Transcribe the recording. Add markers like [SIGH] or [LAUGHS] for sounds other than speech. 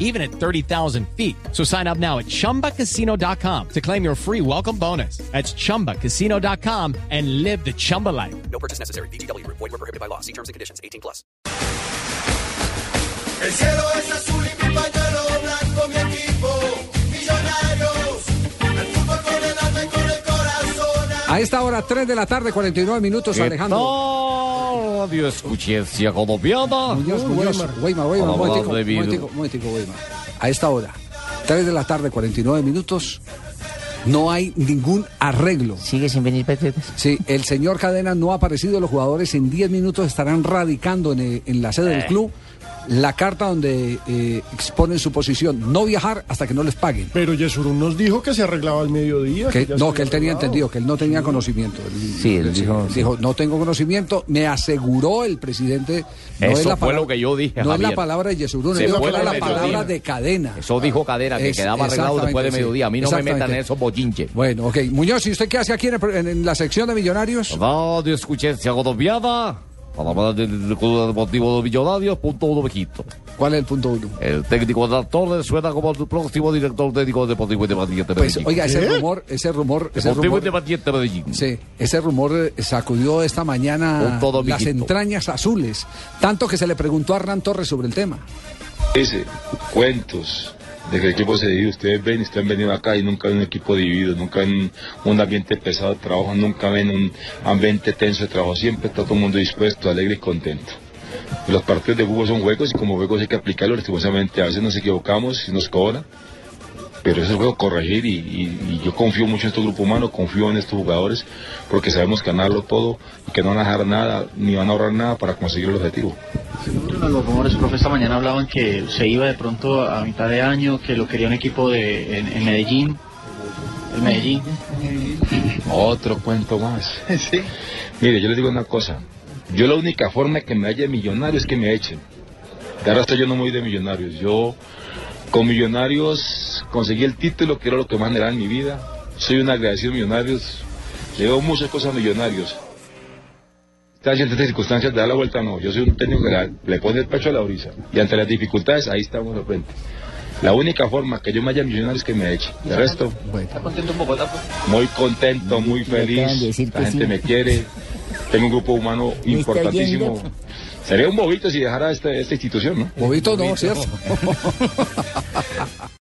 even at 30,000 feet. So sign up now at chumbacasino.com to claim your free welcome bonus. That's chumbacasino.com and live the Chumba life. No purchase necessary. BGW. Void were prohibited by law. See terms and conditions. 18 plus. El cielo es azul y mi pañuelo blanco, mi equipo, millonarios. El fútbol con el alma y con el corazón. A esta hora, 3 de la tarde, 49 minutos, Alejandro. Radio Escuchencia Colombiana. Muñoz, Muñoz, Weimar, Weimar, Weimar. A esta hora, 3 de la tarde, 49 minutos, no hay ningún arreglo. Sigue sin venir Pepe. Sí, el señor Cadena no ha aparecido, los jugadores en 10 minutos estarán radicando en, eh, en la sede Eh. del club la carta donde eh, exponen su posición, no viajar hasta que no les paguen. Pero Yesurún nos dijo que se arreglaba al mediodía. Que, no, que él tenía entendido, que él no tenía conocimiento. Él- Sí, él dijo- dijo, no tengo conocimiento, me aseguró el presidente. No Eso es la fue palabra- lo que yo dije, No es la palabra de Yesurún, es fue la al palabra de cadena. Eso dijo Cadena, que Es- quedaba arreglado después de mediodía. A mí no me metan en esos bochinches. Bueno, ok. Muñoz, ¿y usted qué hace aquí en, el- en- en la sección de Millonarios? Radio Escuchencia Colombiana. Para del Club Deportivo de Millonarios, punto uno Mejito. ¿Cuál es el punto uno? El técnico de Torres suena como el próximo director técnico deportivo independiente de Pues, Medellín. oiga, ese rumor, ese rumor, ese Deportivo rumor, independiente de Medellín. sí, ese rumor eh, sacudió esta mañana todo las entrañas azules, tanto que se le preguntó a Hernán Torres sobre el tema. Dice, cuentos de que el equipo se divide. Ustedes ven, ustedes han venido acá y nunca ven un equipo dividido, nunca ven un ambiente pesado de trabajo, nunca ven un ambiente tenso de trabajo. Siempre todo el mundo dispuesto, alegre y contento. Los partidos de fútbol son juegos y como juegos hay que aplicarlos lastimosamente. A veces nos equivocamos y nos cobra, pero es el juego corregir y, y- y yo confío mucho en este grupo humano, confío en estos jugadores porque sabemos ganarlo todo y que no van a dejar nada ni van a ahorrar nada para conseguir el objetivo. Los rumores, profe, esta mañana hablaban que se iba de pronto a mitad de año, que lo quería un equipo de en, en Medellín. El Medellín. Otro cuento más. [LAUGHS] Mire, yo les digo una cosa. Yo la única forma que me haya millonario es que me echen. De ahora hasta yo no me voy de millonarios. Yo con millonarios conseguí el título, que era lo que más generaba en mi vida. Soy un agradecido a millonarios. Le debo muchas cosas a millonarios. Está en estas circunstancias de dar la vuelta, no. Yo soy un técnico que le- le pone el pecho a la brisa. Y ante las dificultades, ahí estamos de frente. La única forma que yo me haya millonario es que me echen. De resto, ¿Está contento en Bogotá? profe? muy contento, muy feliz. La gente sí. me quiere. Tengo un grupo humano importantísimo. Sería un bobito si dejara este- esta institución, ¿no? Bobito no, ¿cierto? [LAUGHS]